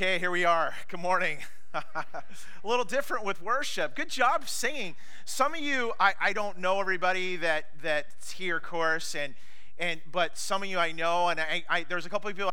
Okay, here we are. Good morning. a little different with worship. Good job singing. Some of you, I, I don't know everybody that that's here, of course, and and but some of you I know, and I, I there's a couple of people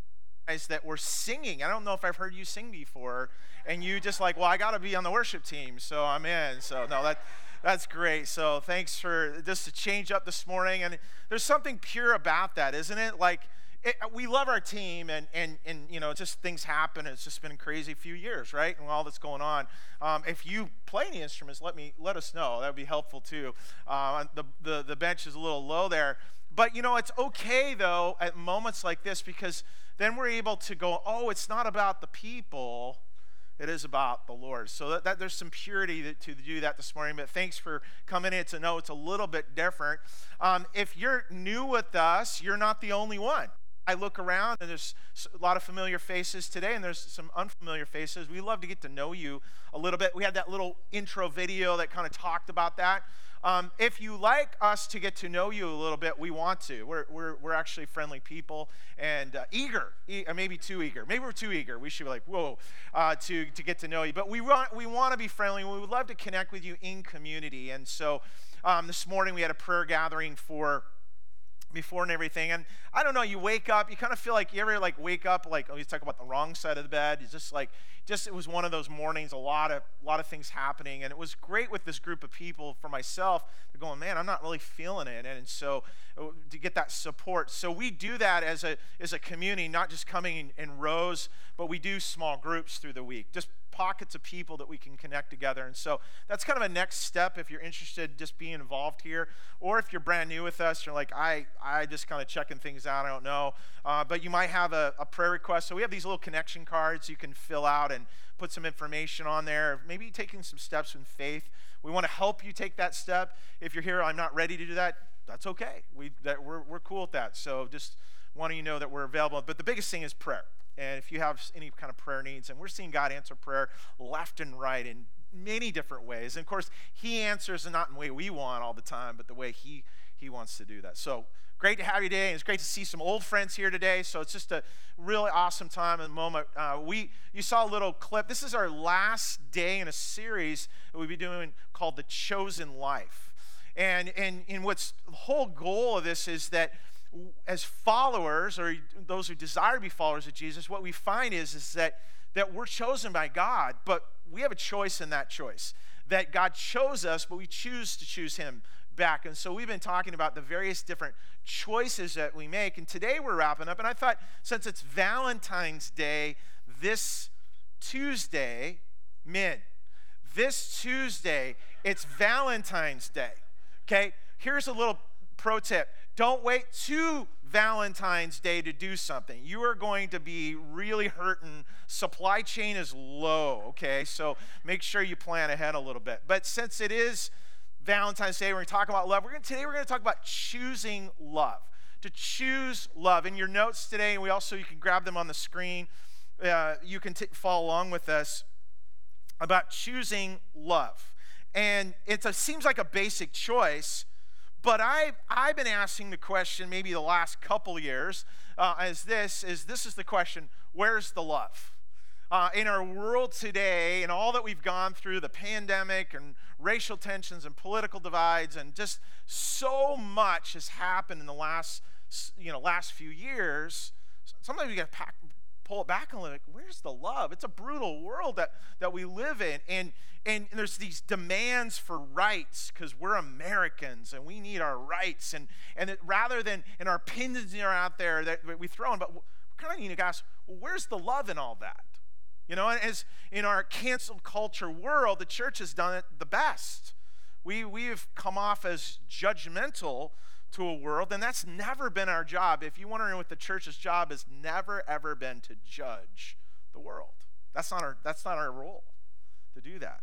that were singing. I don't know if I've heard you sing before, and you just like, well, I got to be on the worship team, so I'm in. So no, that that's great. So thanks for just to change up this morning, and there's something pure about that, isn't it? Like it, we love our team, and, and, and you know, just things happen. It's just been a crazy few years, right? And all that's going on. Um, if you play any instruments, let me let us know. That would be helpful too. Uh, the, the the bench is a little low there, but you know, it's okay though at moments like this because then we're able to go. Oh, it's not about the people it is about the Lord. So that, that there's some purity to, to, do that this morning. But thanks for coming in to know it's a little bit different. Um, if you're new with us, you're not the only one. I look around and there's a lot of familiar faces today, and there's some unfamiliar faces. We love to get to know you a little bit. We had that little intro video that kind of talked about that. Um, if you like us to get to know you a little bit, we want to. We're, we're, we're actually friendly people and uh, eager, e- maybe too eager. Maybe we're too eager. We should be like, whoa, uh, to, to get to know you. But we want, we want to be friendly. We would love to connect with you in community. And so um, this morning we had a prayer gathering for before and everything. And I don't know, you wake up, you kind of feel like you ever like wake up like oh talk about the wrong side of the bed. It's just like just it was one of those mornings, a lot of a lot of things happening. And it was great with this group of people for myself. They're going, man, I'm not really feeling it. And so uh, to get that support. So we do that as a as a community, not just coming in, in rows, but we do small groups through the week. Just pockets of people that we can connect together. And so that's kind of a next step if you're interested just being involved here. Or if you're brand new with us, you're like, I, I just kind of checking things out, I don't know. Uh, but you might have a, a prayer request. So we have these little connection cards you can fill out and put some information on there. Maybe taking some steps in faith. We want to help you take that step. If you're here, I'm not ready to do that, that's okay. We, that, we're, we're cool with that. So just wanting you to know that we're available. But the biggest thing is prayer. And if you have any kind of prayer needs, and we're seeing God answer prayer left and right in many different ways. And of course, He answers not in the way we want all the time, but the way He He wants to do that. So great to have you today, and it's great to see some old friends here today. So it's just a really awesome time and moment. Uh, we you saw a little clip. This is our last day in a series that we'll be doing called "The Chosen Life," and and and what's the whole goal of this is that as followers or those who desire to be followers of Jesus, what we find is, is that, that we're chosen by God, but we have a choice in that choice. That God chose us, but we choose to choose Him back. And so we've been talking about the various different choices that we make. And today we're wrapping up. And I thought, since it's Valentine's Day this Tuesday, men, this Tuesday, it's Valentine's Day. Okay? Here's a little pro tip don't wait to Valentine's Day to do something. You are going to be really hurting. Supply chain is low, okay? So make sure you plan ahead a little bit. But since it is Valentine's Day, we're going to talk about love. We're to, today we're going to talk about choosing love. To choose love. In your notes today, and we also you can grab them on the screen. Uh, you can t- follow along with us about choosing love. And it seems like a basic choice, but I've, I've been asking the question maybe the last couple years uh, as this is this is the question where's the love? Uh, in our world today and all that we've gone through the pandemic and racial tensions and political divides and just so much has happened in the last you know last few years sometimes we to pull it back and look where's the love it's a brutal world that that we live in and and there's these demands for rights because we're Americans and we need our rights. And, and it, rather than, and our opinions are out there that we throw in, but we kind of need to ask, well, where's the love in all that? You know, as in our cancel culture world, the church has done it the best. We, we've come off as judgmental to a world, and that's never been our job. If you're wondering what the church's job has never ever been to judge the world. That's not our that's not our role to do that.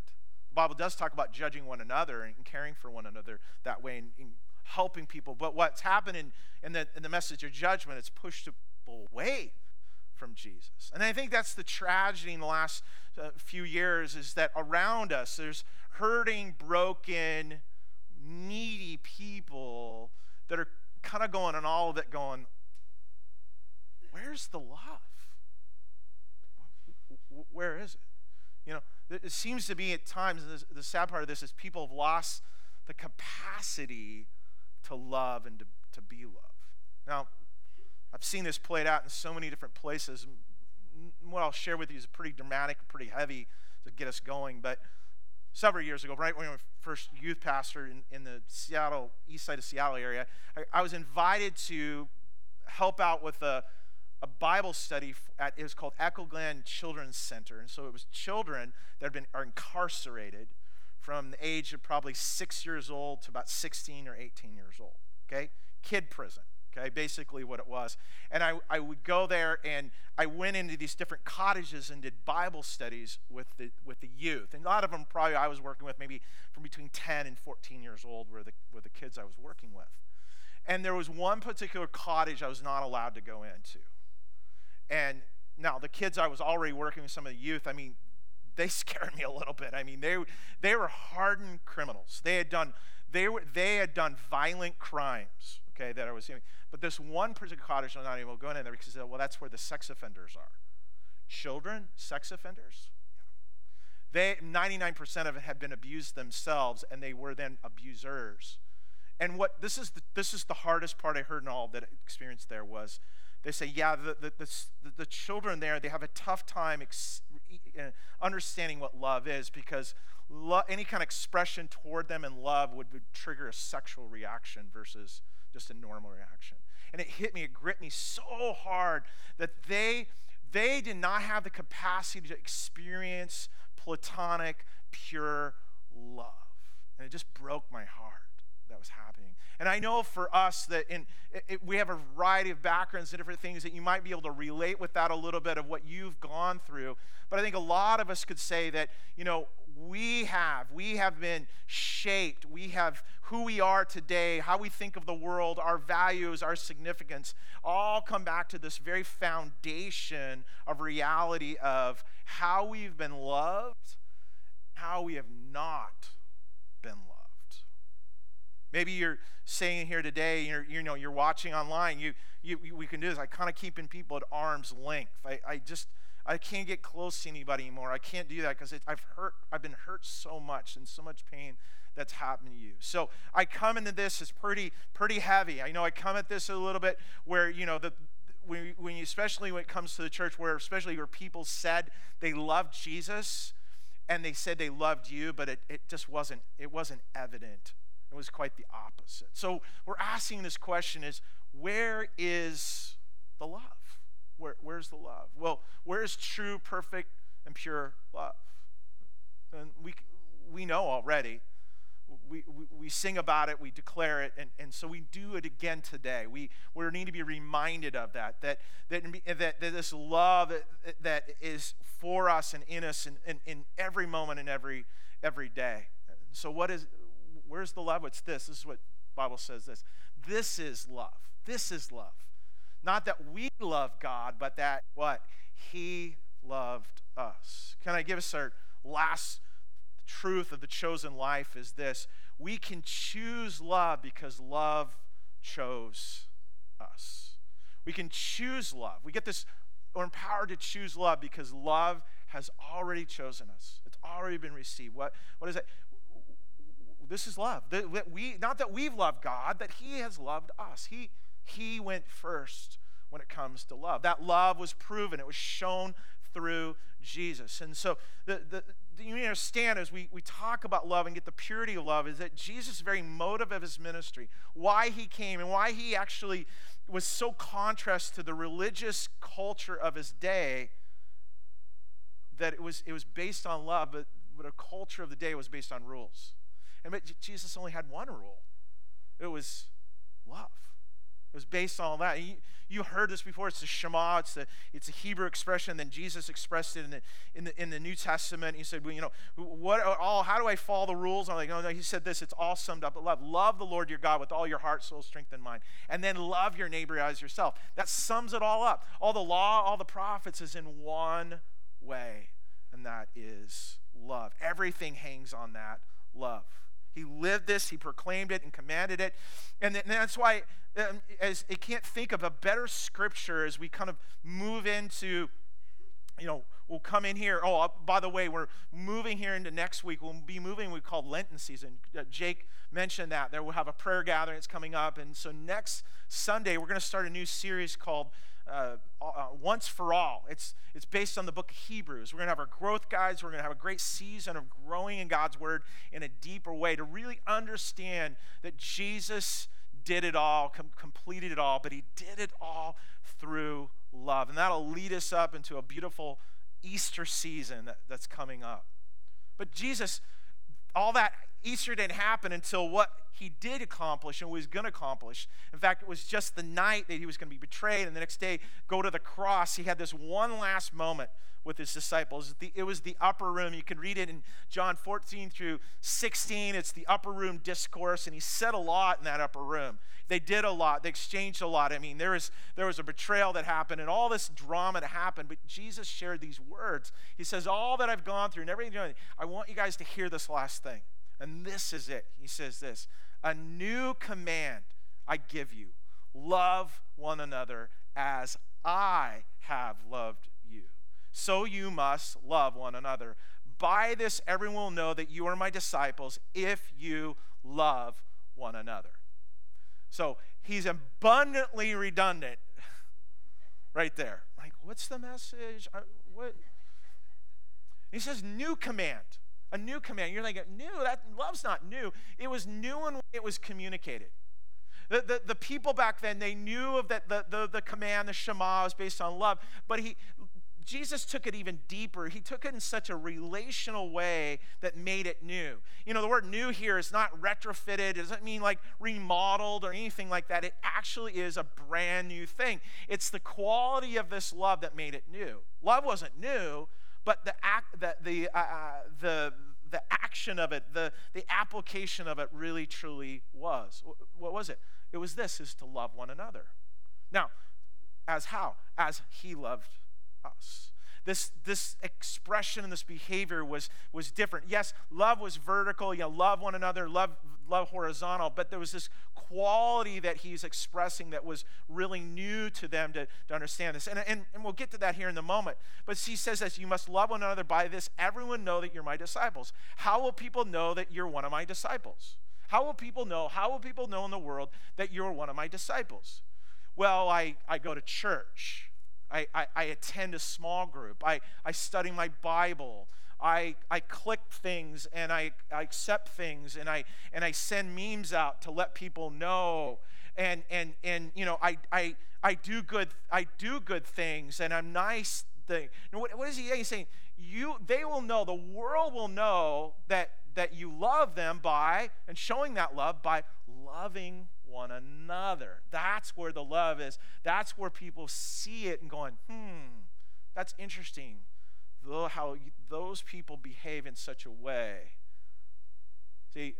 The Bible does talk about judging one another and caring for one another that way and, and helping people. But what's happened in, in, the, in the message of judgment, it's pushed people away from Jesus. And I think that's the tragedy in the last uh, few years is that around us there's hurting, broken, needy people that are kind of going on all of it going, where's the love? where is it? You know, it seems to be at times, the sad part of this is people have lost the capacity to love and to, to be loved. Now, I've seen this played out in so many different places. What I'll share with you is pretty dramatic, pretty heavy to get us going. But several years ago, right when I was first youth pastor in, in the Seattle, east side of Seattle area, I, I was invited to help out with a, a Bible study at, it was called Echo Glen Children's Center. And so it was children that had been, are incarcerated from the age of probably six years old to about 16 or 18 years old. Okay? Kid prison. Okay, basically what it was. And I, I would go there and I went into these different cottages and did Bible studies with the, with the youth. And a lot of them probably I was working with maybe from between 10 and 14 years old were the, were the kids I was working with. And there was one particular cottage I was not allowed to go into. And now the kids I was already working with some of the youth, I mean, they scared me a little bit. I mean, they, they were hardened criminals. They had done, they were, they had done violent crimes, okay, that I was seeing. But this one particular cottage, I'm not even going in there because, well, that's where the sex offenders are. Children, sex offenders. Yeah. They, 99% of it had been abused themselves, and they were then abusers. And what this is, the, this is the hardest part I heard in all that experience there was they say, yeah, the, the, the, the children there, they have a tough time ex- understanding what love is because lo- any kind of expression toward them in love would, would trigger a sexual reaction versus just a normal reaction. And it hit me, it gripped me so hard that they, they did not have the capacity to experience platonic, pure love. And it just broke my heart that was happening. And I know for us that in it, it, we have a variety of backgrounds and different things that you might be able to relate with that a little bit of what you've gone through. But I think a lot of us could say that, you know, we have we have been shaped. We have who we are today, how we think of the world, our values, our significance all come back to this very foundation of reality of how we've been loved, how we have not been loved. Maybe you're saying here today, you're, you know, you're watching online, you, you, we can do this. I kind of keeping people at arm's length. I, I just, I can't get close to anybody anymore. I can't do that because I've hurt, I've been hurt so much and so much pain that's happened to you. So I come into this as pretty, pretty heavy. I know I come at this a little bit where, you know, the, when, when you, especially when it comes to the church, where especially where people said they loved Jesus and they said they loved you, but it, it just wasn't, it wasn't evident it was quite the opposite. So we're asking this question is where is the love? Where, where's the love? Well, where's true, perfect, and pure love? And we, we know already. We, we, we sing about it, we declare it, and, and so we do it again today. We, we need to be reminded of that, that, that, that, that this love that, that is for us and in us in, in, in every moment and every, every day. So, what is, Where's the love? It's this. This is what Bible says this. This is love. This is love. Not that we love God, but that what? He loved us. Can I give us our last truth of the chosen life is this. We can choose love because love chose us. We can choose love. We get this, we're empowered to choose love because love has already chosen us. It's already been received. What, what is it? this is love. That we, not that we've loved God, that He has loved us. He, he went first when it comes to love. That love was proven, it was shown through Jesus. And so the, the, you understand as we, we talk about love and get the purity of love is that Jesus' very motive of his ministry, why he came and why he actually was so contrast to the religious culture of his day that it was, it was based on love, but, but a culture of the day was based on rules. And but Jesus only had one rule. It was love. It was based on all that. You, you, heard this before. It's the Shema. It's the it's a Hebrew expression. Then Jesus expressed it in the in the, in the New Testament. He said, well, you know, what all? How do I follow the rules? I'm like, no, no. He said this. It's all summed up. Love. Love the Lord your God with all your heart, soul, strength, and mind, and then love your neighbor as yourself. That sums it all up. All the law, all the prophets is in one way, and that is love. Everything hangs on that love. He lived this, he proclaimed it, and commanded it. And that's why um, as I can't think of a better scripture as we kind of move into you know, we'll come in here. Oh, uh, by the way, we're moving here into next week. We'll be moving, we call Lenten season. Uh, Jake mentioned that. There we'll have a prayer gathering that's coming up. And so next Sunday, we're going to start a new series called uh, uh, Once for All. It's, it's based on the book of Hebrews. We're going to have our growth guides. We're going to have a great season of growing in God's word in a deeper way to really understand that Jesus did it all, com- completed it all, but he did it all through love. And that'll lead us up into a beautiful Easter season that, that's coming up. But Jesus, all that Easter didn't happen until what he did accomplish and was going to accomplish. In fact, it was just the night that he was going to be betrayed and the next day go to the cross. He had this one last moment with his disciples. It was the upper room. You can read it in John 14 through 16. It's the upper room discourse, and he said a lot in that upper room. They did a lot. They exchanged a lot. I mean, there was, there was a betrayal that happened and all this drama that happened, but Jesus shared these words. He says, All that I've gone through and everything, I want you guys to hear this last thing. And this is it. He says this A new command I give you love one another as I have loved you. So you must love one another. By this, everyone will know that you are my disciples if you love one another. So he's abundantly redundant right there. Like, what's the message? what? He says, new command. A new command. You're like, new? That love's not new. It was new when it was communicated. The, the, the people back then, they knew of that the, the, the command, the Shema, was based on love. But he Jesus took it even deeper. He took it in such a relational way that made it new. You know, the word new here is not retrofitted, it doesn't mean like remodeled or anything like that. It actually is a brand new thing. It's the quality of this love that made it new. Love wasn't new, but the act, the, the, uh, uh the, the action of it, the, the application of it really truly was. What was it? It was this is to love one another. Now, as how? As he loved us. This, this expression and this behavior was, was different. Yes, love was vertical, you know, love one another, love, love horizontal, but there was this quality that he's expressing that was really new to them to, to understand this. And, and, and we'll get to that here in a moment. But he says this you must love one another. By this, everyone know that you're my disciples. How will people know that you're one of my disciples? How will people know? How will people know in the world that you're one of my disciples? Well, I, I go to church. I, I, I attend a small group. I, I study my Bible. I, I click things and I, I accept things and I, and I send memes out to let people know. And, and, and you know, I, I, I, do good, I do good things and I'm nice. Thing. What, what is he He's saying? You, they will know, the world will know that, that you love them by, and showing that love by loving one another. That's where the love is. That's where people see it and going, hmm, that's interesting. Though how those people behave in such a way. See,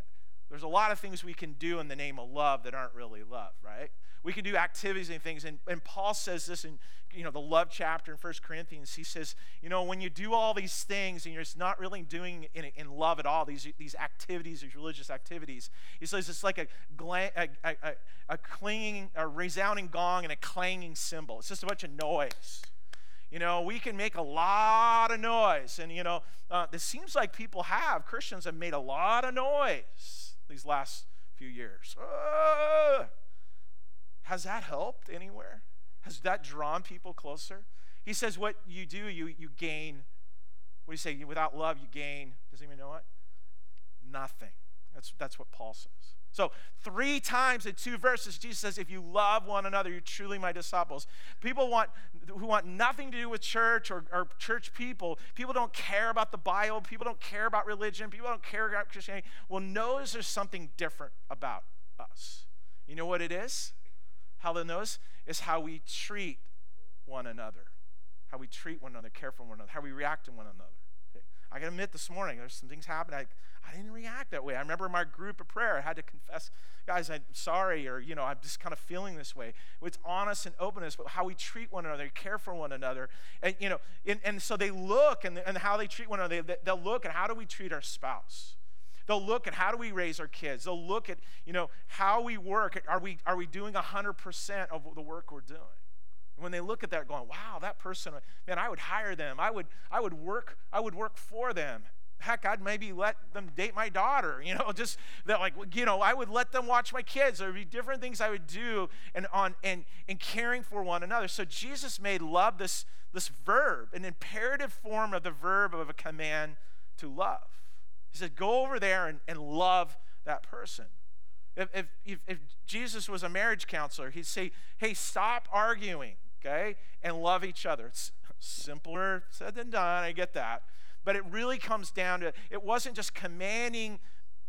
there's a lot of things we can do in the name of love that aren't really love, right? We can do activities and things. And, and Paul says this in you know the love chapter in First Corinthians. He says, you know, when you do all these things and you're just not really doing in, in love at all, these, these activities, these religious activities, he says it's like a, gla a, a, a clinging, a resounding gong and a clanging cymbal. It's just a bunch of noise. You know, we can make a lot of noise. And, you know, uh, it seems like people have, Christians have made a lot of noise these last few years. Uh, has that helped anywhere? Has that drawn people closer? He says, What you do, you, you gain. What do you say? Without love, you gain. Does anyone know what? Nothing. That's, that's what Paul says. So, three times in two verses, Jesus says, If you love one another, you're truly my disciples. People want, who want nothing to do with church or, or church people, people don't care about the Bible, people don't care about religion, people don't care about Christianity, will notice there's something different about us. You know what it is? How they'll notice is how we treat one another, how we treat one another, care for one another, how we react to one another. I to admit, this morning there's some things happened. I, I didn't react that way. I remember my group of prayer. I had to confess, guys, I'm sorry, or you know, I'm just kind of feeling this way. It's honest and openness, but how we treat one another, care for one another, and you know, and, and so they look and, and how they treat one another. They, they'll look at how do we treat our spouse They'll look at how do we raise our kids. They'll look at, you know, how we work. Are we, are we doing 100% of the work we're doing? And when they look at that, going, "Wow, that person, man, I would hire them. I would, I would work, I would work for them. Heck, I'd maybe let them date my daughter. You know, just that, like, you know, I would let them watch my kids. There would be different things I would do, and on and and caring for one another. So Jesus made love this this verb, an imperative form of the verb of a command to love. He said, "Go over there and, and love that person." If, if, if, Jesus was a marriage counselor, he'd say, hey, stop arguing okay? And love each other. It's simpler said than done, I get that. But it really comes down to it wasn't just commanding,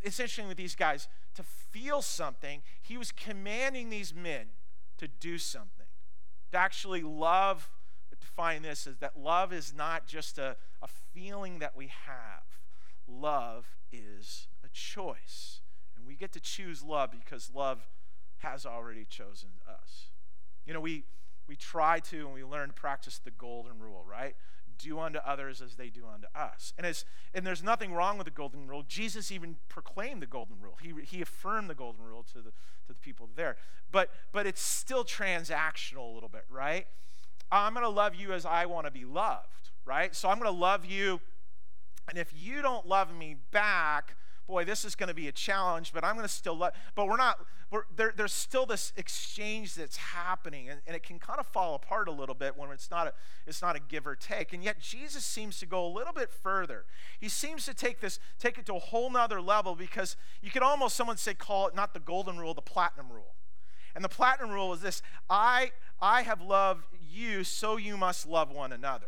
essentially, with these guys to feel something, he was commanding these men to do something, to actually love. Define this as that love is not just a, a feeling that we have, love is a choice. And we get to choose love because love has already chosen us. You know, we we try to and we learn to practice the golden rule, right? Do unto others as they do unto us. And, as, and there's nothing wrong with the golden rule. Jesus even proclaimed the golden rule. He, he affirmed the golden rule to the, to the people there. But, but it's still transactional a little bit, right? I'm going to love you as I want to be loved, right? So I'm going to love you. And if you don't love me back, boy, this is going to be a challenge, but I'm going to still let, but we're not, we're, there, there's still this exchange that's happening, and, and it can kind of fall apart a little bit when it's not, a, it's not a give or take. And yet Jesus seems to go a little bit further. He seems to take this, take it to a whole nother level because you could almost, someone say, call it not the golden rule, the platinum rule. And the platinum rule is this I, I have loved you, so you must love one another.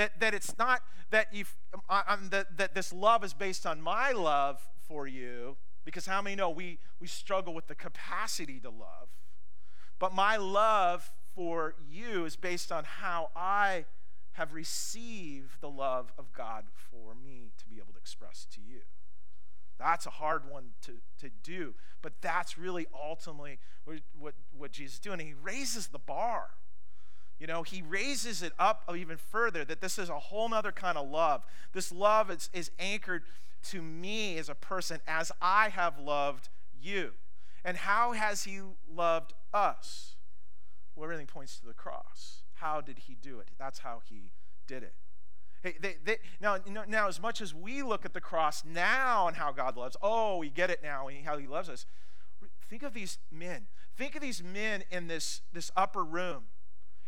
That, that it's not that, you um, that, that this love is based on my love for you, because how many know we, we struggle with the capacity to love? But my love for you is based on how I have received the love of God for me to be able to express to you. That's a hard one to, to do, but that's really ultimately what, what, what Jesus is doing. He raises the bar. You know, he raises it up even further that this is a whole nother kind of love. This love is, is anchored to me as a person as I have loved you. And how has he loved us? Well, everything points to the cross. How did he do it? That's how he did it. Hey, they, they, now, now, as much as we look at the cross now and how God loves, oh, we get it now, and how he loves us. Think of these men. Think of these men in this, this upper room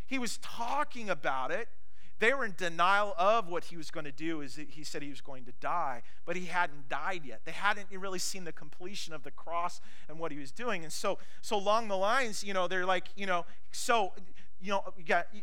he was talking about it. They were in denial of what he was going to do. Is he said he was going to die, but he hadn't died yet. They hadn't really seen the completion of the cross and what he was doing. And so, so along the lines, you know, they're like, you know, so, you know,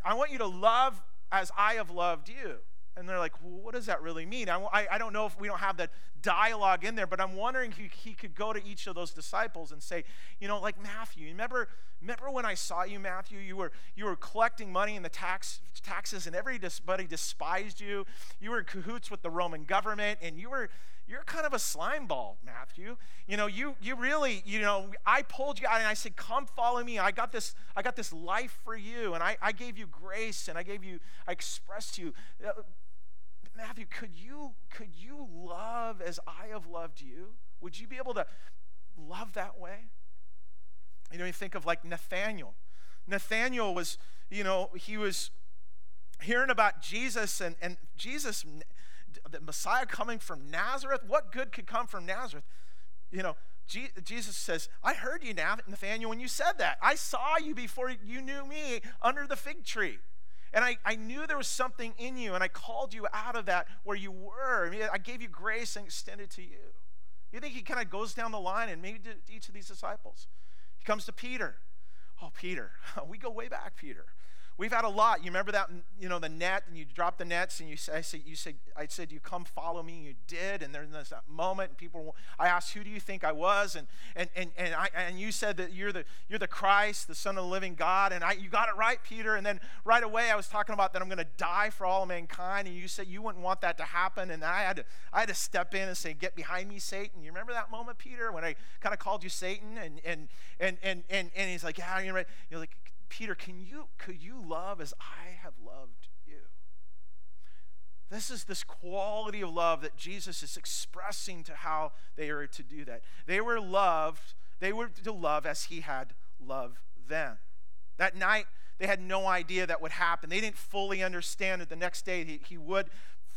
I want you to love as I have loved you. And they're like, well, what does that really mean? I, I, don't know if we don't have that dialogue in there, but I'm wondering if he, he could go to each of those disciples and say, you know, like Matthew, remember, remember when I saw you, Matthew? You were, you were collecting money in the tax, taxes and everybody despised you. You were in cahoots with the Roman government and you were, you're kind of a slime ball, Matthew. You know, you you really, you know, I pulled you out and I said, come follow me. I got this, I got this life for you, and I, I gave you grace and I gave you, I expressed to you. Uh, Matthew, could you could you love as I have loved you? Would you be able to love that way? You know, you think of like Nathaniel. Nathaniel was, you know, he was hearing about Jesus and, and Jesus the Messiah coming from Nazareth? What good could come from Nazareth? You know, Jesus says, I heard you, Nathaniel, when you said that. I saw you before you knew me under the fig tree. And I, I knew there was something in you, and I called you out of that where you were. I, gave you grace and extended to you. You think he kind of goes down the line and maybe to each of these disciples? He comes to Peter. Oh, Peter. We go way back, Peter. We've had a lot. You remember that, you know, the net, and you drop the nets, and you I said, you said, I said, you come follow me. and You did, and there's that moment, and people, I asked, who do you think I was, and and and and I and you said that you're the you're the Christ, the Son of the Living God, and I, you got it right, Peter. And then right away, I was talking about that I'm going to die for all mankind, and you said you wouldn't want that to happen, and I had to I had to step in and say, get behind me, Satan. You remember that moment, Peter, when I kind of called you Satan, and and and and and, and he's like, yeah, you're right. You're like Peter, can you, could you love as I have loved you? This is this quality of love that Jesus is expressing to how they are to do that. They were loved, they were to love as he had loved them. That night, they had no idea that would happen. They didn't fully understand that the next day he, he would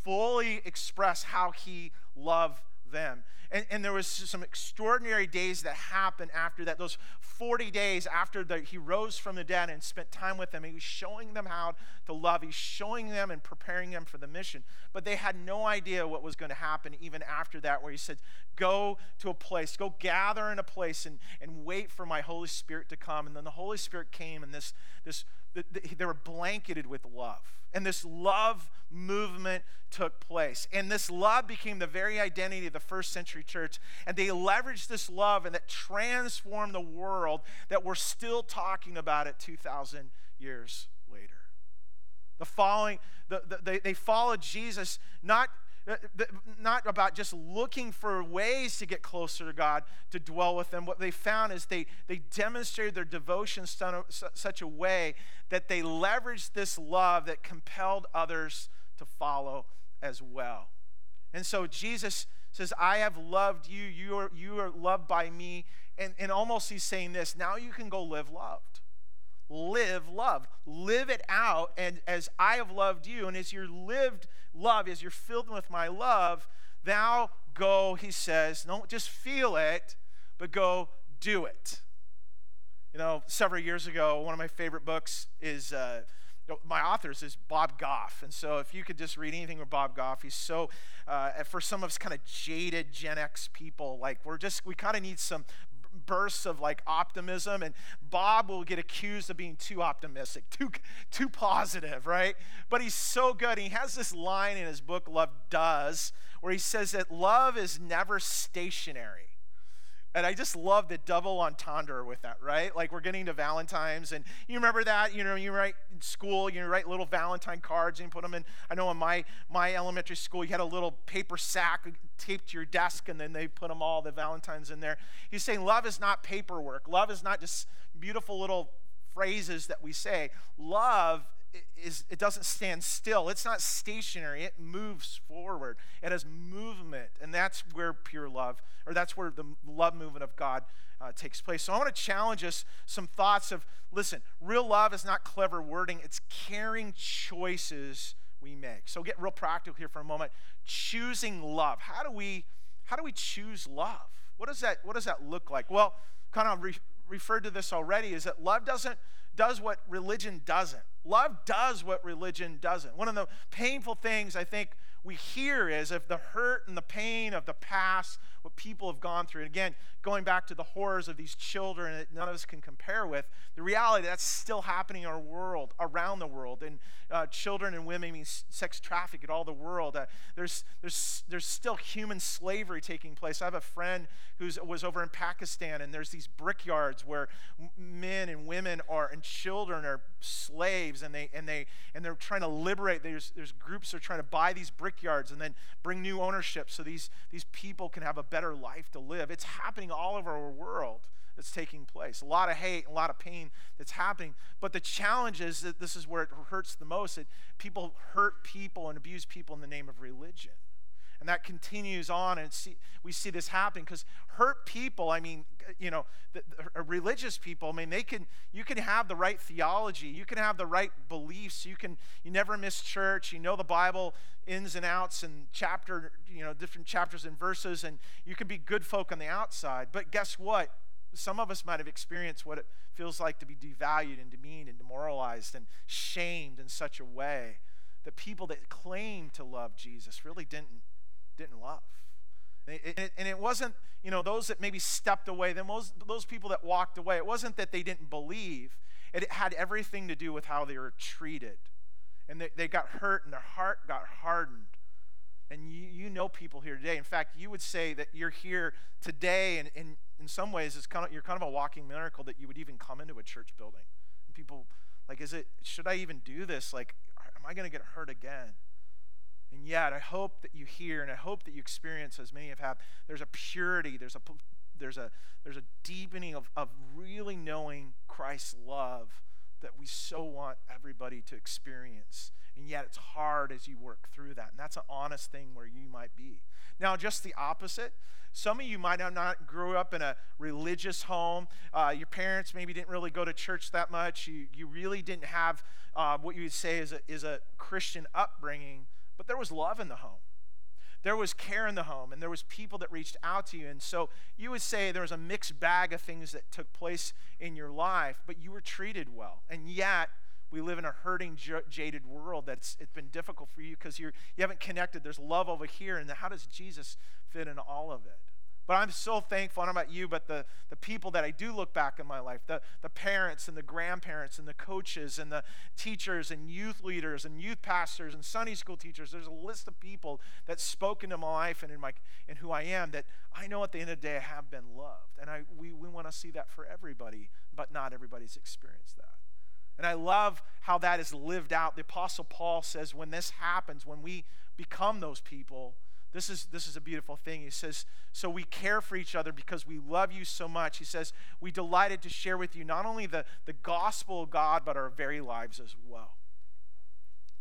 fully express how he loved them. And, and, there was some extraordinary days that happened after that. Those 40 days after the, he rose from the dead and spent time with them, he was showing them how to love. He's showing them and preparing them for the mission. But they had no idea what was going to happen even after that, where he said, Go to a place, go gather in a place and, and wait for my Holy Spirit to come. And then the Holy Spirit came, and this, this they were blanketed with love. And this love movement took place. And this love became the very identity of the first century church. And they leveraged this love and that transformed the world that we're still talking about it 2,000 years later. The following, the, the, they, they followed Jesus not Uh, not about just looking for ways to get closer to God, to dwell with them. What they found is they, they demonstrated their devotion in such a way that they leveraged this love that compelled others to follow as well. And so Jesus says, I have loved you, you are, you are loved by me. And, and almost he's saying this now you can go live loved live love. Live it out. And as I have loved you, and as you're lived love, as you're filled with my love, thou go, he says, don't just feel it, but go do it. You know, several years ago, one of my favorite books is. Uh, my authors is Bob Goff. And so if you could just read anything with Bob Goff, he's so, uh, for some of us kind of jaded Gen X people, like we're just, we kind of need some bursts of like optimism, and Bob will get accused of being too optimistic, too, too positive, right? But he's so good. He has this line in his book, Love Does, where he says that love is never stationary. And I just love the double entendre with that, right? Like we're getting to Valentine's, and you remember that, you know, you write in school, you write little Valentine cards and you put them in. I know in my my elementary school, you had a little paper sack taped to your desk, and then they put them all the Valentines in there. He's saying love is not paperwork. Love is not just beautiful little phrases that we say. Love is it doesn't stand still. It's not stationary. It moves forward. It has movement, and that's where pure love, or that's where the love movement of God uh, takes place. So I want to challenge us some thoughts of listen. Real love is not clever wording. It's caring choices we make. So get real practical here for a moment. Choosing love. How do we how do we choose love? What does that what does that look like? Well, kind of re- referred to this already. Is that love doesn't does what religion doesn't. Love does what religion doesn't. One of the painful things I think we hear is if the hurt and the pain of the past, what people have gone through. And again, going back to the horrors of these children that none of us can compare with, the reality that's still happening in our world, around the world. And uh, children and women mean sex traffic in all the world. Uh, there's, there's, there's still human slavery taking place. I have a friend who was over in Pakistan, and there's these brickyards where men and women are and children are slaves, and they and they and they're trying to liberate. There's there's groups that are trying to buy these brickyards and then bring new ownership so these these people can have a better life to live. It's happening all over our world that's taking place. A lot of hate, a lot of pain that's happening. But the challenge is that this is where it hurts the most. That people hurt people and abuse people in the name of religion. And that continues on, and see, we see this happen because hurt people, I mean, you know, the, the, religious people, I mean, they can, you can have the right theology, you can have the right beliefs, you can, you never miss church, you know the Bible ins and outs and chapter, you know, different chapters and verses, and you can be good folk on the outside. But guess what? Some of us might have experienced what it feels like to be devalued and demeaned and demoralized and shamed in such a way that people that claim to love Jesus really didn't, didn't love. And it, and it, wasn't, you know, those that maybe stepped away, then those, those people that walked away, it wasn't that they didn't believe. It had everything to do with how they were treated. And they, they got hurt and their heart got hardened. And you, you know people here today. In fact, you would say that you're here today, and, and in some ways, it's kind of, you're kind of a walking miracle that you would even come into a church building. And people, like, is it, should I even do this? Like, am I going to get hurt again? And yet, I hope that you hear and I hope that you experience, as many have had, there's a purity, there's a, there's a, there's a deepening of, of really knowing Christ's love that we so want everybody to experience. And yet it's hard as you work through that. And that's an honest thing where you might be. Now, just the opposite. Some of you might have not grew up in a religious home. Uh, your parents maybe didn't really go to church that much. You, you really didn't have uh, what you would say is a, is a Christian upbringing, but there was love in the home there was care in the home and there was people that reached out to you and so you would say there was a mixed bag of things that took place in your life but you were treated well and yet we live in a hurting, jaded world that's it's been difficult for you because you haven't connected. There's love over here, and how does Jesus fit in all of it? But I'm so thankful, I don't know about you, but the, the people that I do look back in my life, the, the parents and the grandparents and the coaches and the teachers and youth leaders and youth pastors and Sunday school teachers, there's a list of people that spoke into my life and in my in who I am that I know at the end of the day I have been loved. And I we, we want to see that for everybody, but not everybody's experienced that. And I love how that is lived out. The Apostle Paul says, when this happens, when we become those people, this is, this is a beautiful thing. He says, So we care for each other because we love you so much. He says, We delighted to share with you not only the, the gospel of God, but our very lives as well.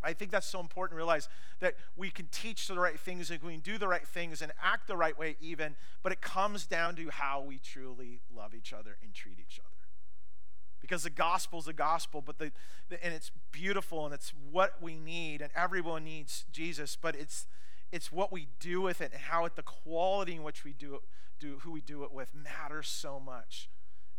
I think that's so important to realize that we can teach the right things and we can do the right things and act the right way, even, but it comes down to how we truly love each other and treat each other because the gospel is the gospel but the, the, and it's beautiful and it's what we need and everyone needs jesus but it's it's what we do with it and how it the quality in which we do it do who we do it with matters so much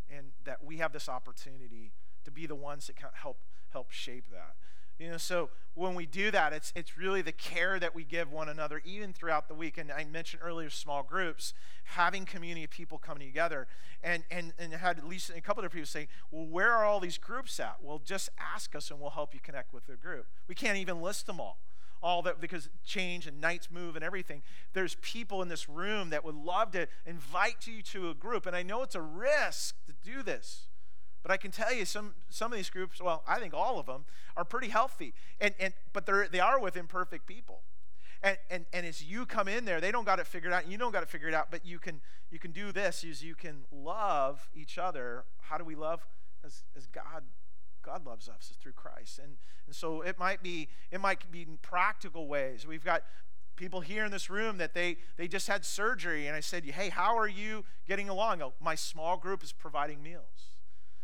and that we have this opportunity to be the ones that help help shape that you know, so when we do that, it's, it's really the care that we give one another, even throughout the week. And I mentioned earlier small groups, having community of people coming together. And, and, and had at least a couple of people say, well, where are all these groups at? Well, just ask us and we'll help you connect with the group. We can't even list them all. All that because change and nights move and everything. There's people in this room that would love to invite you to a group. And I know it's a risk to do this. But I can tell you some, some of these groups, well, I think all of them, are pretty healthy. And, and, but they're, they are with imperfect people. And, and, and as you come in there, they don't got it figured out, you don't got it figured out, but you can, you can do this is you can love each other. How do we love? As, as God God loves us is through Christ. And, and so it might be it might be in practical ways. We've got people here in this room that they they just had surgery and I said, "Hey, how are you getting along?" Oh, my small group is providing meals.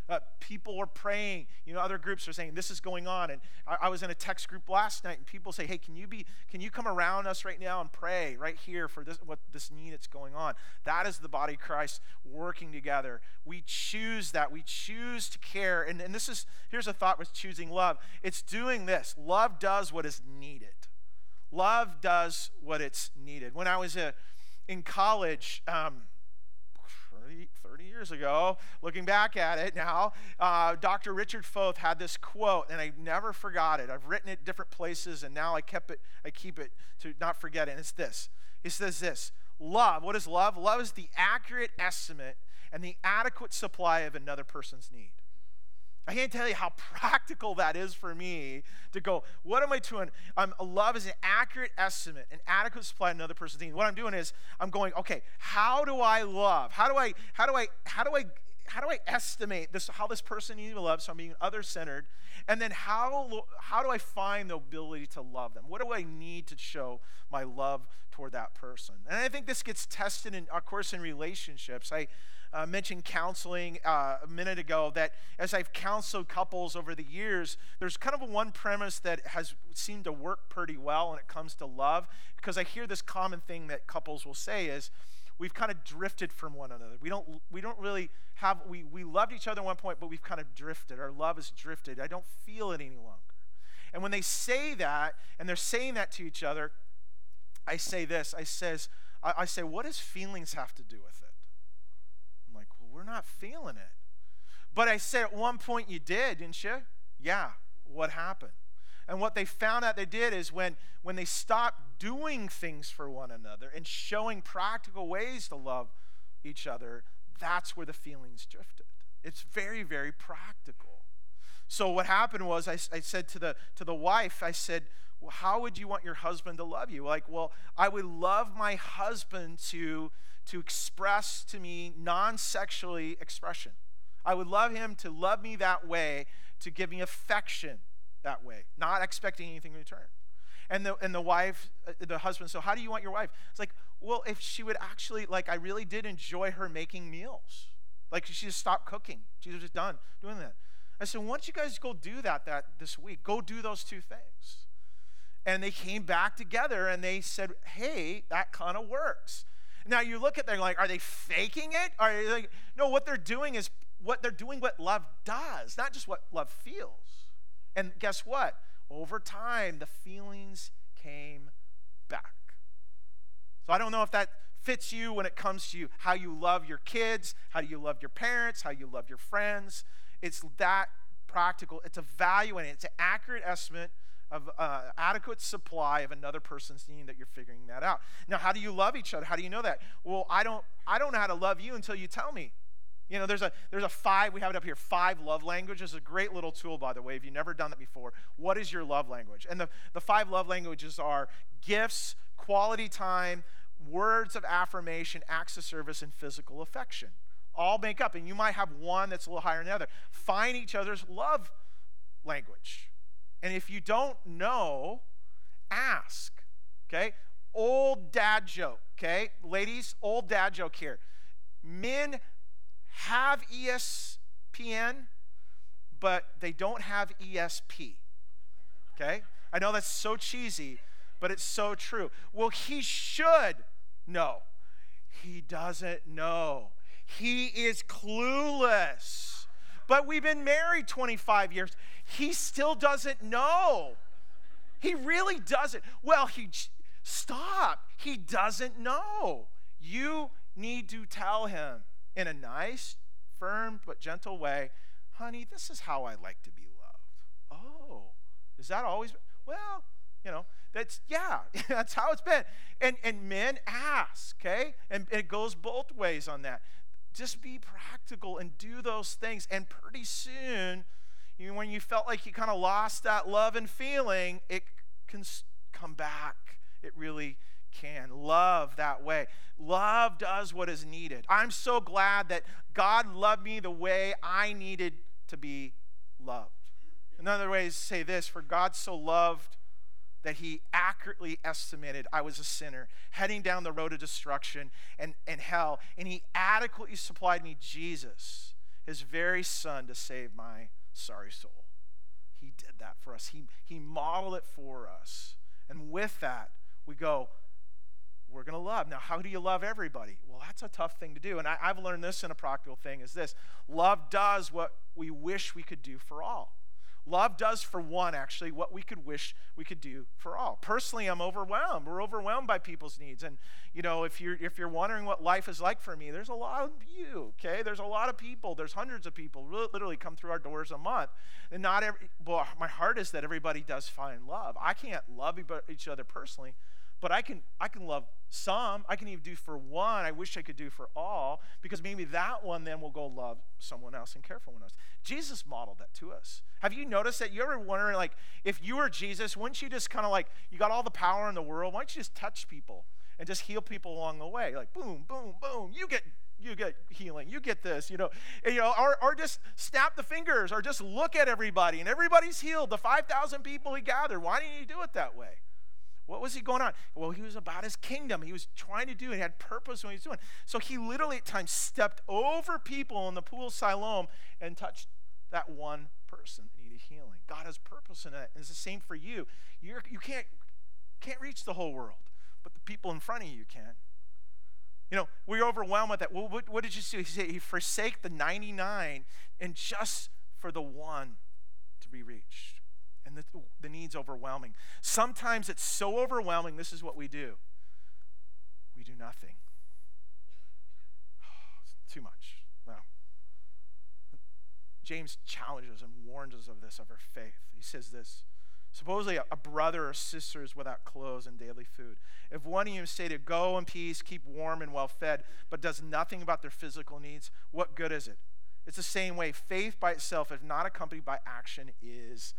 Uh, people are praying. You know, other groups are saying this is going on. And I, I, was in a text group last night, and people say, "Hey, can you be? Can you come around us right now and pray right here for this what this need that's going on?" That is the body of Christ working together. We choose that. We choose to care. And, and this is here's a thought with choosing love. It's doing this. Love does what is needed. Love does what it's needed. When I was uh, in college. Um, 30, years ago, looking back at it now, uh, Dr. Richard Foth had this quote, and I never forgot it. I've written it different places, and now I kept it. I keep it to not forget it. And it's this. He says this: Love. What is love? Love is the accurate estimate and the adequate supply of another person's need. I can't tell you how practical that is for me to go, what am I doing? Um, love is an accurate estimate, an adequate supply of another person's need. What I'm doing is I'm going, okay, how do I love? How do I, how do I, how do I, how do I estimate this, how this person needs to be loved? So I'm being other-centered. And then how, how do I find the ability to love them? What do I need to show my love toward that person? And I think this gets tested in, of course, in relationships. I, uh, mentioned counseling uh, a minute ago that as I've counseled couples over the years, there's kind of a one premise that has seemed to work pretty well when it comes to love. Because I hear this common thing that couples will say is, we've kind of drifted from one another. We don't, we don't really have, we, we loved each other at one point, but we've kind of drifted. Our love has drifted. I don't feel it any longer. And when they say that, and they're saying that to each other, I say this I, says, I, I say, what does feelings have to do with it? We're not feeling it. But I said at one point you did, didn't you? Yeah. What happened? And what they found out they did is when, when they stopped doing things for one another and showing practical ways to love each other, that's where the feelings drifted. It's very, very practical. So what happened was I, I said to the, to the wife, I said, well, how would you want your husband to love you? Like, well, I would love my husband to to express to me non sexually expression. I would love him to love me that way, to give me affection that way, not expecting anything in return. And the, and the wife, uh, the husband, so how do you want your wife? It's like, well, if she would actually, like, I really did enjoy her making meals. Like, she just stopped cooking. She was just done doing that. I said, why don't you guys go do that, that this week? Go do those two things. And they came back together and they said, hey, that kind of works. Now you look at them like, are they faking it? Are they like, no, what they're doing is what they're doing what love does, not just what love feels. And guess what? Over time, the feelings came back. So I don't know if that fits you when it comes to you, how you love your kids, how you love your parents, how you love your friends. It's that practical. It's evaluating. It's an accurate estimate of uh, adequate supply of another person's need that you're figuring that out. Now, how do you love each other? How do you know that? Well, I don't. I don't know how to love you until you tell me. You know, there's a there's a five. We have it up here. Five love languages. A great little tool, by the way. If you've never done that before, what is your love language? And the the five love languages are gifts, quality time, words of affirmation, acts of service, and physical affection. All make up, and you might have one that's a little higher than the other. Find each other's love language. And if you don't know, ask. Okay? Old dad joke. Okay? Ladies, old dad joke here. Men have ESPN, but they don't have ESP. Okay? I know that's so cheesy, but it's so true. Well, he should know. He doesn't know. He is clueless. But we've been married 25 years. He still doesn't know. He really doesn't. Well, he stop. He doesn't know. You need to tell him in a nice, firm, but gentle way, honey, this is how I like to be loved. Oh, is that always? Well, you know, that's, yeah, that's how it's been. And, and men ask, okay? And, and it goes both ways on that. Just be practical and do those things. And pretty soon, you, when you felt like you kind of lost that love and feeling, it can come back. It really can. Love that way. Love does what is needed. I'm so glad that God loved me the way I needed to be loved. Another way is to say this For God so loved that he accurately estimated I was a sinner heading down the road of destruction and, and hell, and he adequately supplied me Jesus, his very son, to save my sorry soul. He did that for us, he, he modeled it for us. And with that, we go, we're going to love. Now, how do you love everybody? Well, that's a tough thing to do. And I, have learned this in a practical thing is this love does what we wish we could do for all. Love does for one, actually, what we could wish we could do for all. Personally, I'm overwhelmed. We're overwhelmed by people's needs. And, you know, if you're, if you're wondering what life is like for me, there's a lot of you, okay? There's a lot of people. There's hundreds of people literally come through our doors a month. And not every, well, my heart is that everybody does find love. I can't love each other personally, but I can, I can love some. I can even do for one. I wish I could do for all because maybe that one then will go love someone else and care for one else. Jesus modeled that to us. Have you noticed that? You ever wondering, like, if you were Jesus, wouldn't you just kind of like, you got all the power in the world, why don't you just touch people and just heal people along the way? Like, boom, boom, boom, you get you get healing you get this you know and, you know or, or just snap the fingers or just look at everybody and everybody's healed the 5000 people he gathered why didn't you do it that way what was he going on? Well, he was about his kingdom. He was trying to do it. He had purpose when he was doing. So he literally at times stepped over people in the pool of Siloam and touched that one person that needed healing. God has purpose in it. And it's the same for you. You're, you can't, can't reach the whole world, but the people in front of you can. You know, we're overwhelmed with that. Well, what, what did you see? He said he forsake the 99 and just for the one to be reached and the, the need's overwhelming. Sometimes it's so overwhelming, this is what we do we do nothing. too much. Well, James challenges and warns us of this, of our faith. He says this Supposedly, a brother or sister is without clothes and daily food. If one of you say to go in peace, keep warm and well fed, but does nothing about their physical needs, what good is it? It's the same way. Faith by itself, if not accompanied by action, is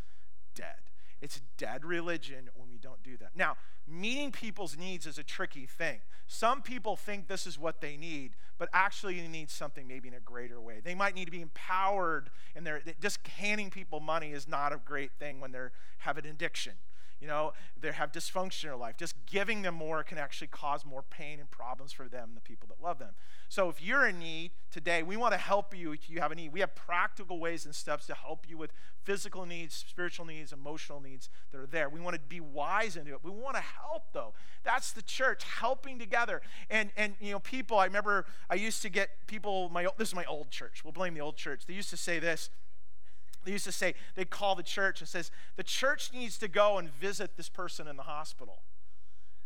dead. It's dead religion when we don't do that. Now, meeting people's needs is a tricky thing. Some people think this is what they need, but actually they need something maybe in a greater way. They might need to be empowered, and they're just handing people money is not a great thing when they have an addiction you know, they have dysfunction in their life. Just giving them more can actually cause more pain and problems for them and the people that love them. So if you're in need today, we want to help you if you have a need. We have practical ways and steps to help you with physical needs, spiritual needs, emotional needs that are there. We want to be wise into it. We want to help though. That's the church helping together. And and you know, people, I remember I used to get people my this is my old church. We'll blame the old church. They used to say this they used to say, they call the church and says, the church needs to go and visit this person in the hospital.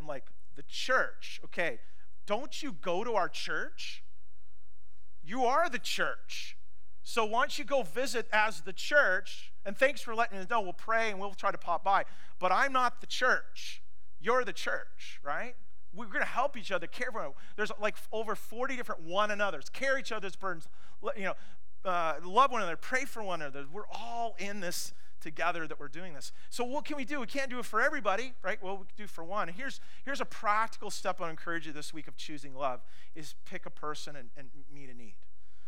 I'm like, the church, okay, don't you go to our church? You are the church. So why don't you go visit as the church? And thanks for letting us know. We'll pray and we'll try to pop by. But I'm not the church. You're the church, right? We're going to help each other, care for one. There's like over 40 different one another's. Care each other's burdens. You know, uh, love one another, pray for one another. We're all in this together that we're doing this. So what can we do? We can't do it for everybody, right? Well, we can do for one. Here's here's a practical step I encourage you this week of choosing love is pick a person and, and meet a need.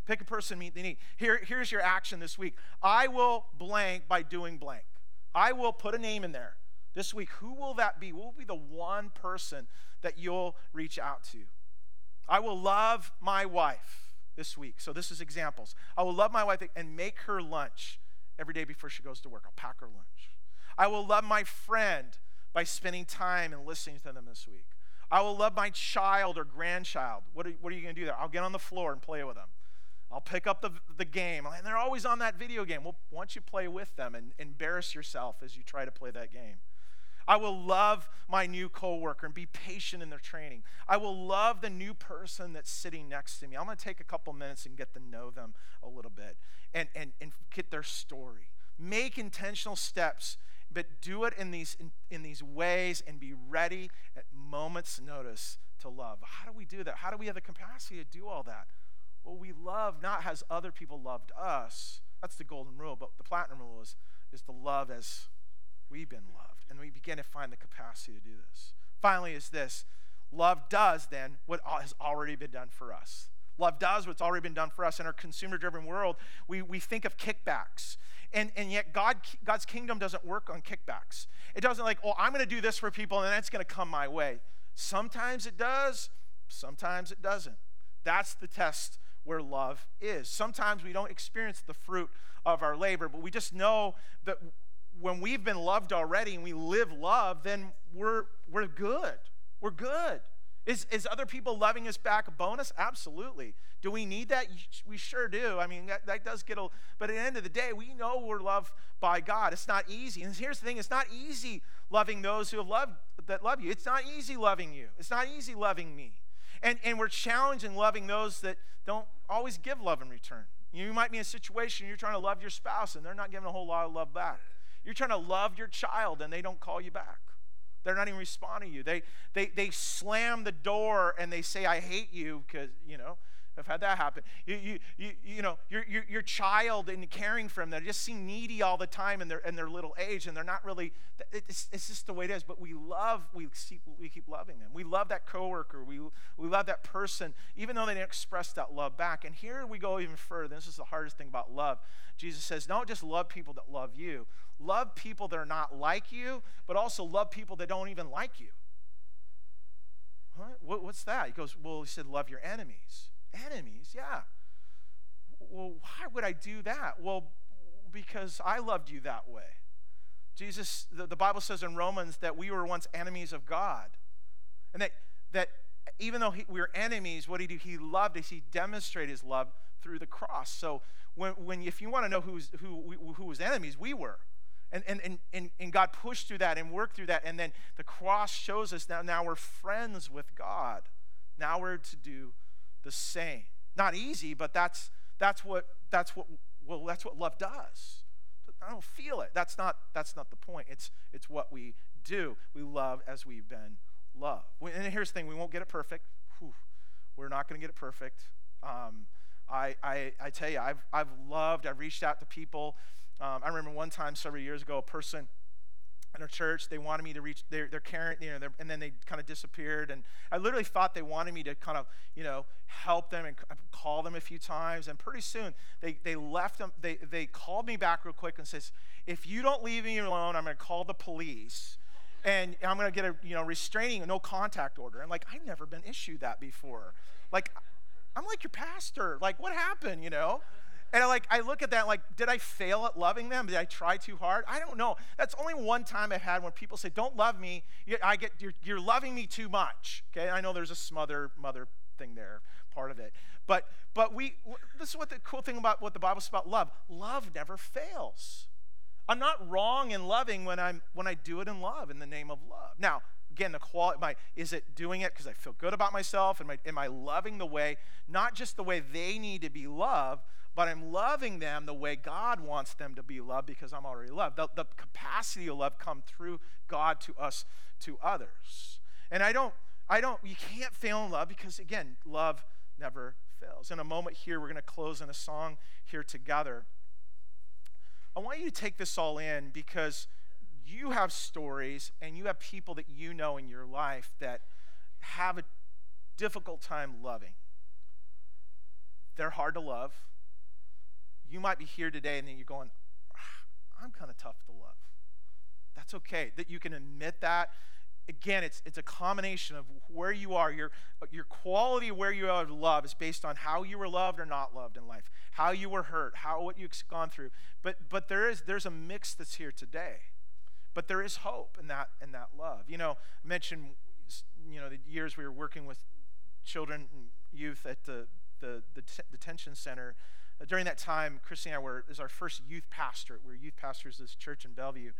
Pick a person, meet the need. Here, here's your action this week. I will blank by doing blank. I will put a name in there. This week, who will that be? Who will be the one person that you'll reach out to? I will love my wife this week. So this is examples. I will love my wife and make her lunch every day before she goes to work. I'll pack her lunch. I will love my friend by spending time and listening to them this week. I will love my child or grandchild. What are, what are you going to do there? I'll get on the floor and play with them. I'll pick up the, the game. And they're always on that video game. Well, don't you play with them and embarrass yourself as you try to play that game? I will love my new coworker and be patient in their training. I will love the new person that's sitting next to me. I'm going to take a couple minutes and get to know them a little bit and, and, and get their story. Make intentional steps, but do it in these, in, in these ways and be ready at moments' notice to love. How do we do that? How do we have the capacity to do all that? Well, we love not as other people loved us. That's the golden rule, but the platinum rule is, is to love as we've been loved and we begin to find the capacity to do this. Finally, is this love does then what has already been done for us. Love does what's already been done for us in our consumer driven world. We, we think of kickbacks. And, and yet, God, God's kingdom doesn't work on kickbacks. It doesn't like, oh, I'm going to do this for people and then it's going to come my way. Sometimes it does, sometimes it doesn't. That's the test where love is. Sometimes we don't experience the fruit of our labor, but we just know that when we've been loved already and we live love, then we're, we're good. We're good. Is, is other people loving us back a bonus? Absolutely. Do we need that? We sure do. I mean, that, that does get a, but at the end of the day, we know we're loved by God. It's not easy. And here's the thing it's not easy loving those who have loved, that love you. It's not easy loving you. It's not easy loving me. And, and we're challenged in loving those that don't always give love in return. You might be in a situation you're trying to love your spouse and they're not giving a whole lot of love back. You're trying to love your child and they don't call you back. They're not even responding to you. They, they, they slam the door and they say, I hate you because, you know, I've had that happen. You, you, you, you know, your, your, your child and caring for them, they just seem needy all the time in their, in their little age, and they're not really, it's, it's just the way it is. But we love, we keep, we keep loving them. We love that coworker. We, we love that person, even though they didn't express that love back. And here we go even further. This is the hardest thing about love. Jesus says, don't just love people that love you, love people that are not like you, but also love people that don't even like you. What? What's that? He goes, well, he said, love your enemies enemies, yeah. Well, why would I do that? Well, because I loved you that way. Jesus, the, the Bible says in Romans that we were once enemies of God. And that, that even though he, we were enemies, what did he did, he loved us. He demonstrated his love through the cross. So when, when if you want to know who's, who, who was enemies, we were. And, and, and, and God pushed through that and worked through that. And then the cross shows us now, now we're friends with God. Now we're to do the same. Not easy, but that's that's what that's what well that's what love does. I don't feel it. That's not that's not the point. It's it's what we do. We love as we've been loved. And here's the thing: we won't get it perfect. Whew. We're not going to get it perfect. Um, I, I, I tell you, I've, I've loved, I've reached out to people. Um, I remember one time several years ago, a person in a church. They wanted me to reach, they're, they're you know, and then they kind of disappeared. And I literally thought they wanted me to kind of, you know, help them and call them a few times. And pretty soon they, they left them, they, they called me back real quick and says, if you don't leave me alone, I'm going to call the police and I'm going to get a, you know, restraining, no contact order. And like, I've never been issued that before. Like, I'm like your pastor. Like, what happened, you know? And I like I look at that like, did I fail at loving them? Did I try too hard? I don't know. That's only one time I've had when people say, "Don't love me." I get you're, you're loving me too much. Okay, I know there's a smother mother thing there, part of it. But but we this is what the cool thing about what the Bible's about love. Love never fails. I'm not wrong in loving when I'm when I do it in love in the name of love. Now, again, the quality, my, is it doing it because I feel good about myself? I, am I loving the way, not just the way they need to be loved, but I'm loving them the way God wants them to be loved because I'm already loved. The, the capacity of love come through God to us, to others. And I don't, I don't, you can't fail in love because again, love never fails. In a moment here, we're going to close in a song here together. I want you to take this all in because you have stories and you have people that you know in your life that have a difficult time loving. They're hard to love you might be here today and then you're going, ah, I'm kind of tough to love. That's okay. That you can admit that. Again, it's, it's a combination of where you are. Your, your quality where you are of love is based on how you were loved or not loved in life, how you were hurt, how what you've gone through. But, but there is, there's a mix that's here today. But there is hope in that, in that love. You know, I mentioned you know, the years we were working with children and youth at the, the, the detention center during that time, Christy and I were is our first youth pastor. We are youth pastors this church in Bellevue,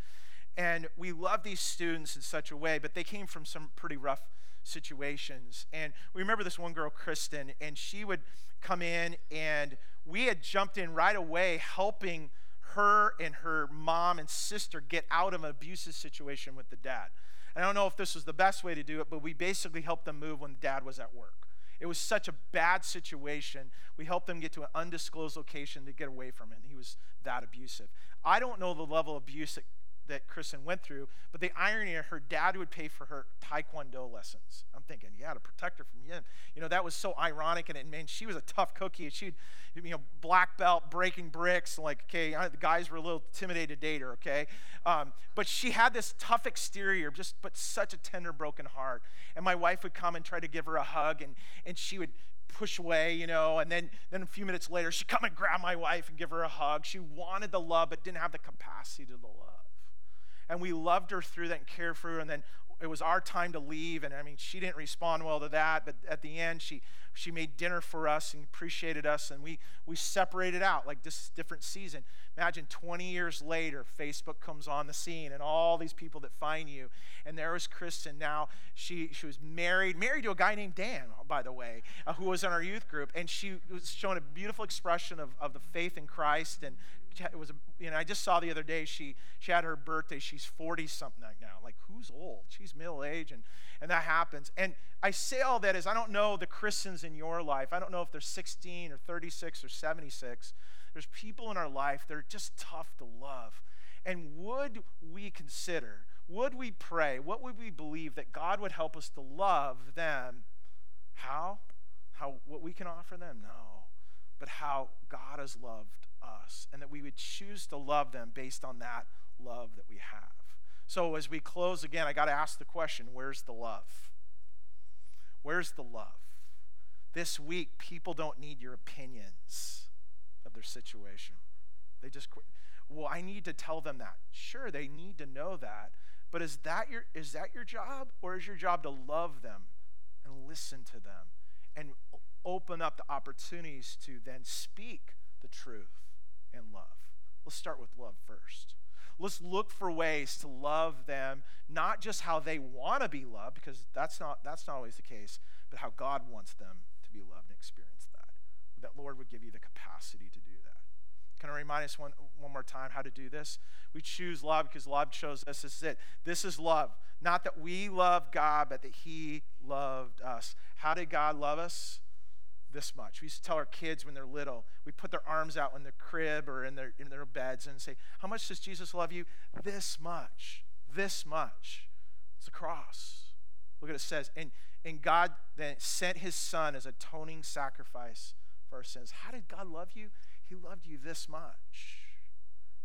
and we love these students in such a way. But they came from some pretty rough situations, and we remember this one girl, Kristen, and she would come in, and we had jumped in right away, helping her and her mom and sister get out of an abusive situation with the dad. And I don't know if this was the best way to do it, but we basically helped them move when the dad was at work. It was such a bad situation. We helped them get to an undisclosed location to get away from it. He was that abusive. I don't know the level of abuse that that Kristen went through, but the irony of her dad would pay for her taekwondo lessons. I'm thinking, yeah, to protect her from him. You know, that was so ironic, and it man, she was a tough cookie. She'd, you know, black belt breaking bricks, like, okay, the guys were a little intimidated to date her, okay? Um, but she had this tough exterior, just but such a tender, broken heart. And my wife would come and try to give her a hug, and and she would push away, you know, and then, then a few minutes later, she'd come and grab my wife and give her a hug. She wanted the love, but didn't have the capacity to love and we loved her through that and cared for her. And then it was our time to leave. And I mean, she didn't respond well to that, but at the end, she she made dinner for us and appreciated us, and we we separated out like this different season. Imagine 20 years later, Facebook comes on the scene, and all these people that find you, and there was Kristen. Now she she was married, married to a guy named Dan, by the way, uh, who was in our youth group, and she was showing a beautiful expression of, of the faith in Christ and it was, you know, I just saw the other day she she had her birthday. She's 40 something now. Like who's old? She's middle age, and and that happens. And I say all that is I don't know the Kristens in your life. I don't know if they're 16 or 36 or 76. There's people in our life that are just tough to love. And would we consider? Would we pray? What would we believe that God would help us to love them? How? How what we can offer them? No. But how God has loved us and that we would choose to love them based on that love that we have. So, as we close again, I got to ask the question where's the love? Where's the love? This week, people don't need your opinions of their situation. They just, well, I need to tell them that. Sure, they need to know that. But is that your, is that your job? Or is your job to love them and listen to them and open up the opportunities to then speak the truth? And love. Let's start with love first. Let's look for ways to love them, not just how they want to be loved, because that's not, that's not always the case, but how God wants them to be loved and experience that. That Lord would give you the capacity to do that. Can I remind us one, one more time how to do this? We choose love because love shows us this is it. This is love. Not that we love God, but that He loved us. How did God love us? This much. We used to tell our kids when they're little, we put their arms out in their crib or in their, in their beds and say, How much does Jesus love you? This much. this much. It's the cross. Look at it says, and, and God then sent his son as atoning sacrifice for our sins. How did God love you? He loved you this much.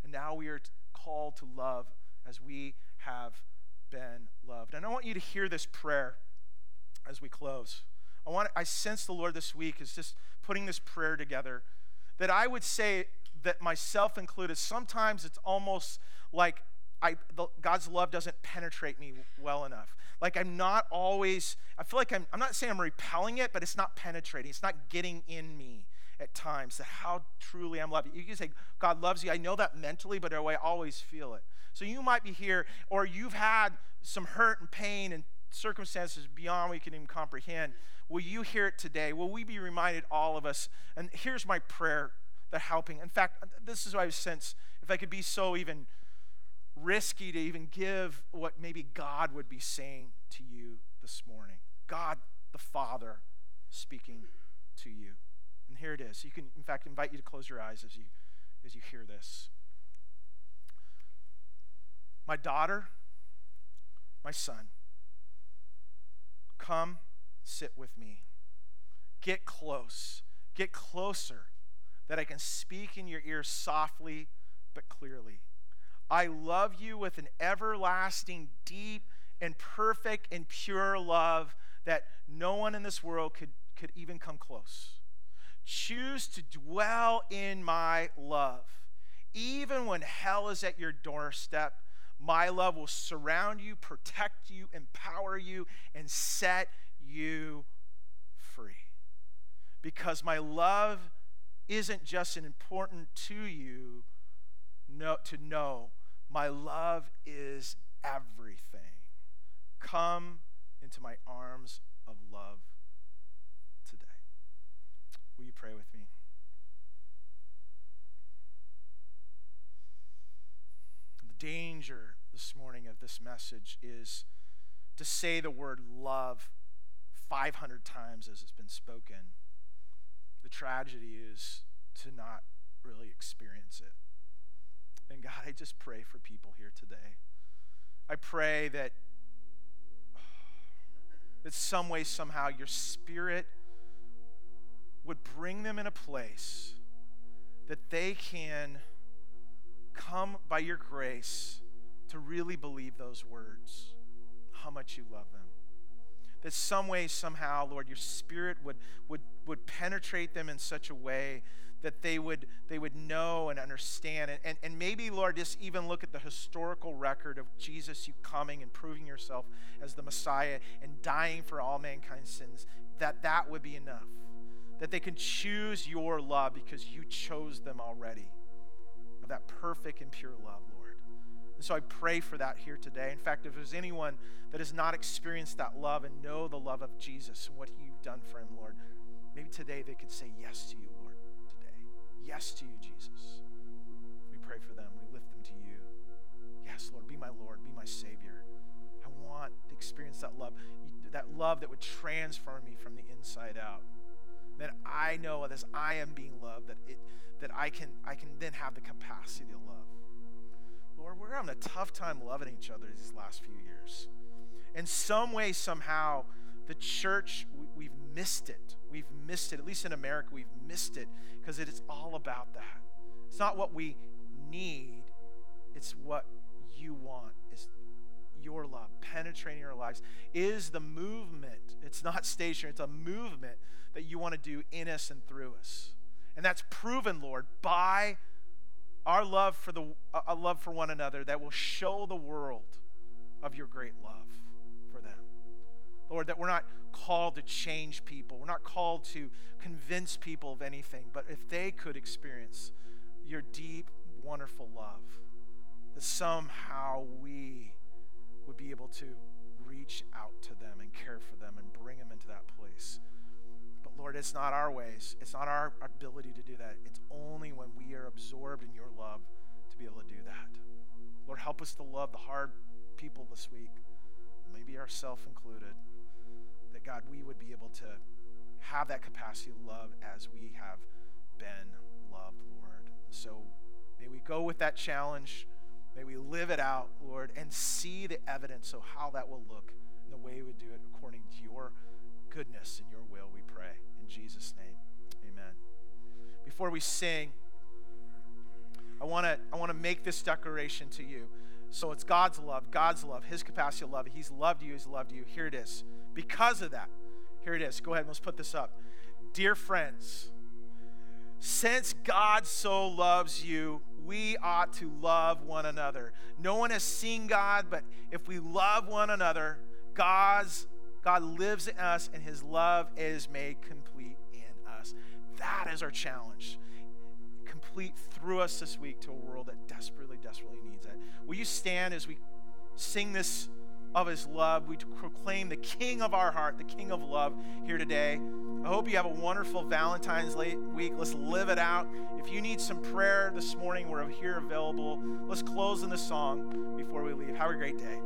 And now we are called to love as we have been loved. And I want you to hear this prayer as we close. I want I sense the Lord this week is just putting this prayer together that I would say that myself included sometimes it's almost like I, the, God's love doesn't penetrate me well enough. Like I'm not always, I feel like I'm, I'm not saying I'm repelling it, but it's not penetrating. It's not getting in me at times that how truly I'm loved. You can say, God loves you. I know that mentally, but I always feel it. So you might be here, or you've had some hurt and pain and circumstances beyond we can even comprehend. Will you hear it today? Will we be reminded, all of us? And here's my prayer that helping. In fact, this is what I sense. If I could be so even risky to even give what maybe God would be saying to you this morning. God the Father speaking to you. And here it is. You can, in fact, invite you to close your eyes as you, as you hear this. My daughter, my son, come sit with me. Get close. Get closer that I can speak in your ear softly but clearly. I love you with an everlasting, deep, and perfect and pure love that no one in this world could, could even come close. Choose to dwell in my love. Even when hell is at your doorstep, my love will surround you, protect you, empower you, and set you free. Because my love isn't just an important to you know, to know, my love is everything. Come into my arms of love today. Will you pray with me? The danger this morning of this message is to say the word love 500 times as it's been spoken. The tragedy is to not really experience it. And God, I just pray for people here today. I pray that that some way, somehow, your spirit would bring them in a place that they can come by your grace to really believe those words, how much you love them. That some way, somehow, Lord, your spirit would, would, would penetrate them in such a way that they would they would know and understand. And, and, and maybe lord just even look at the historical record of jesus you coming and proving yourself as the messiah and dying for all mankind's sins that that would be enough. That they can choose your love because you chose them already of that perfect and pure love and so i pray for that here today in fact if there's anyone that has not experienced that love and know the love of jesus and what you've done for him lord maybe today they could say yes to you Lord, today. yes to you, Jesus. We pray for them. We lift them to you. Yes, Lord, be my Lord, be my Savior. I want to experience that love, that love that would transform me from the inside out. That I know as I am being loved, that it that I can I can then have the capacity to love. Lord, we're having a tough time loving each other these last few years. In some way, somehow, the church, we, have missed it. We've missed it. At least in America, we've missed it because it is all about that. It's not what we need, it's what you want. It's your love penetrating our lives. Is the movement, it's not stationary, it's a movement that you want to do in us and through us. And that's proven, Lord, by our love for the a love for one another that will show the world of your great love. For them. Lord, that we're not called to change people. We're not called to convince people of anything. But if they could experience your deep, wonderful love, that somehow we would be able to reach out to them and care for them and bring them into that place. Lord, it's not our ways, it's not our ability to do that. It's only when we are absorbed in your love to be able to do that. Lord, help us to love the hard people this week, maybe ourselves included. That God, we would be able to have that capacity to love as we have been loved, Lord. So may we go with that challenge May we live it out, Lord, and see the evidence of how that will look and the way we would do it according to your goodness and your Jesus' name, amen. Before we sing, I want to I want to make this declaration to you. So it's God's love, God's love, His capacity to love. He's loved you, He's loved you. Here it is. Because of that, here it is. Go ahead, and let's put this up. Dear friends, since God so loves you, we ought to love one another. No one has seen God, but if we love one another, God's God lives in us and his love is made complete in us. That is our challenge. Complete through us this week to a world that desperately, desperately needs it. Will you stand as we sing this of his love? We proclaim the King of our heart, the King of love here today. I hope you have a wonderful Valentine's week. Let's live it out. If you need some prayer this morning, we're here available. Let's close in the song before we leave. Have a great day.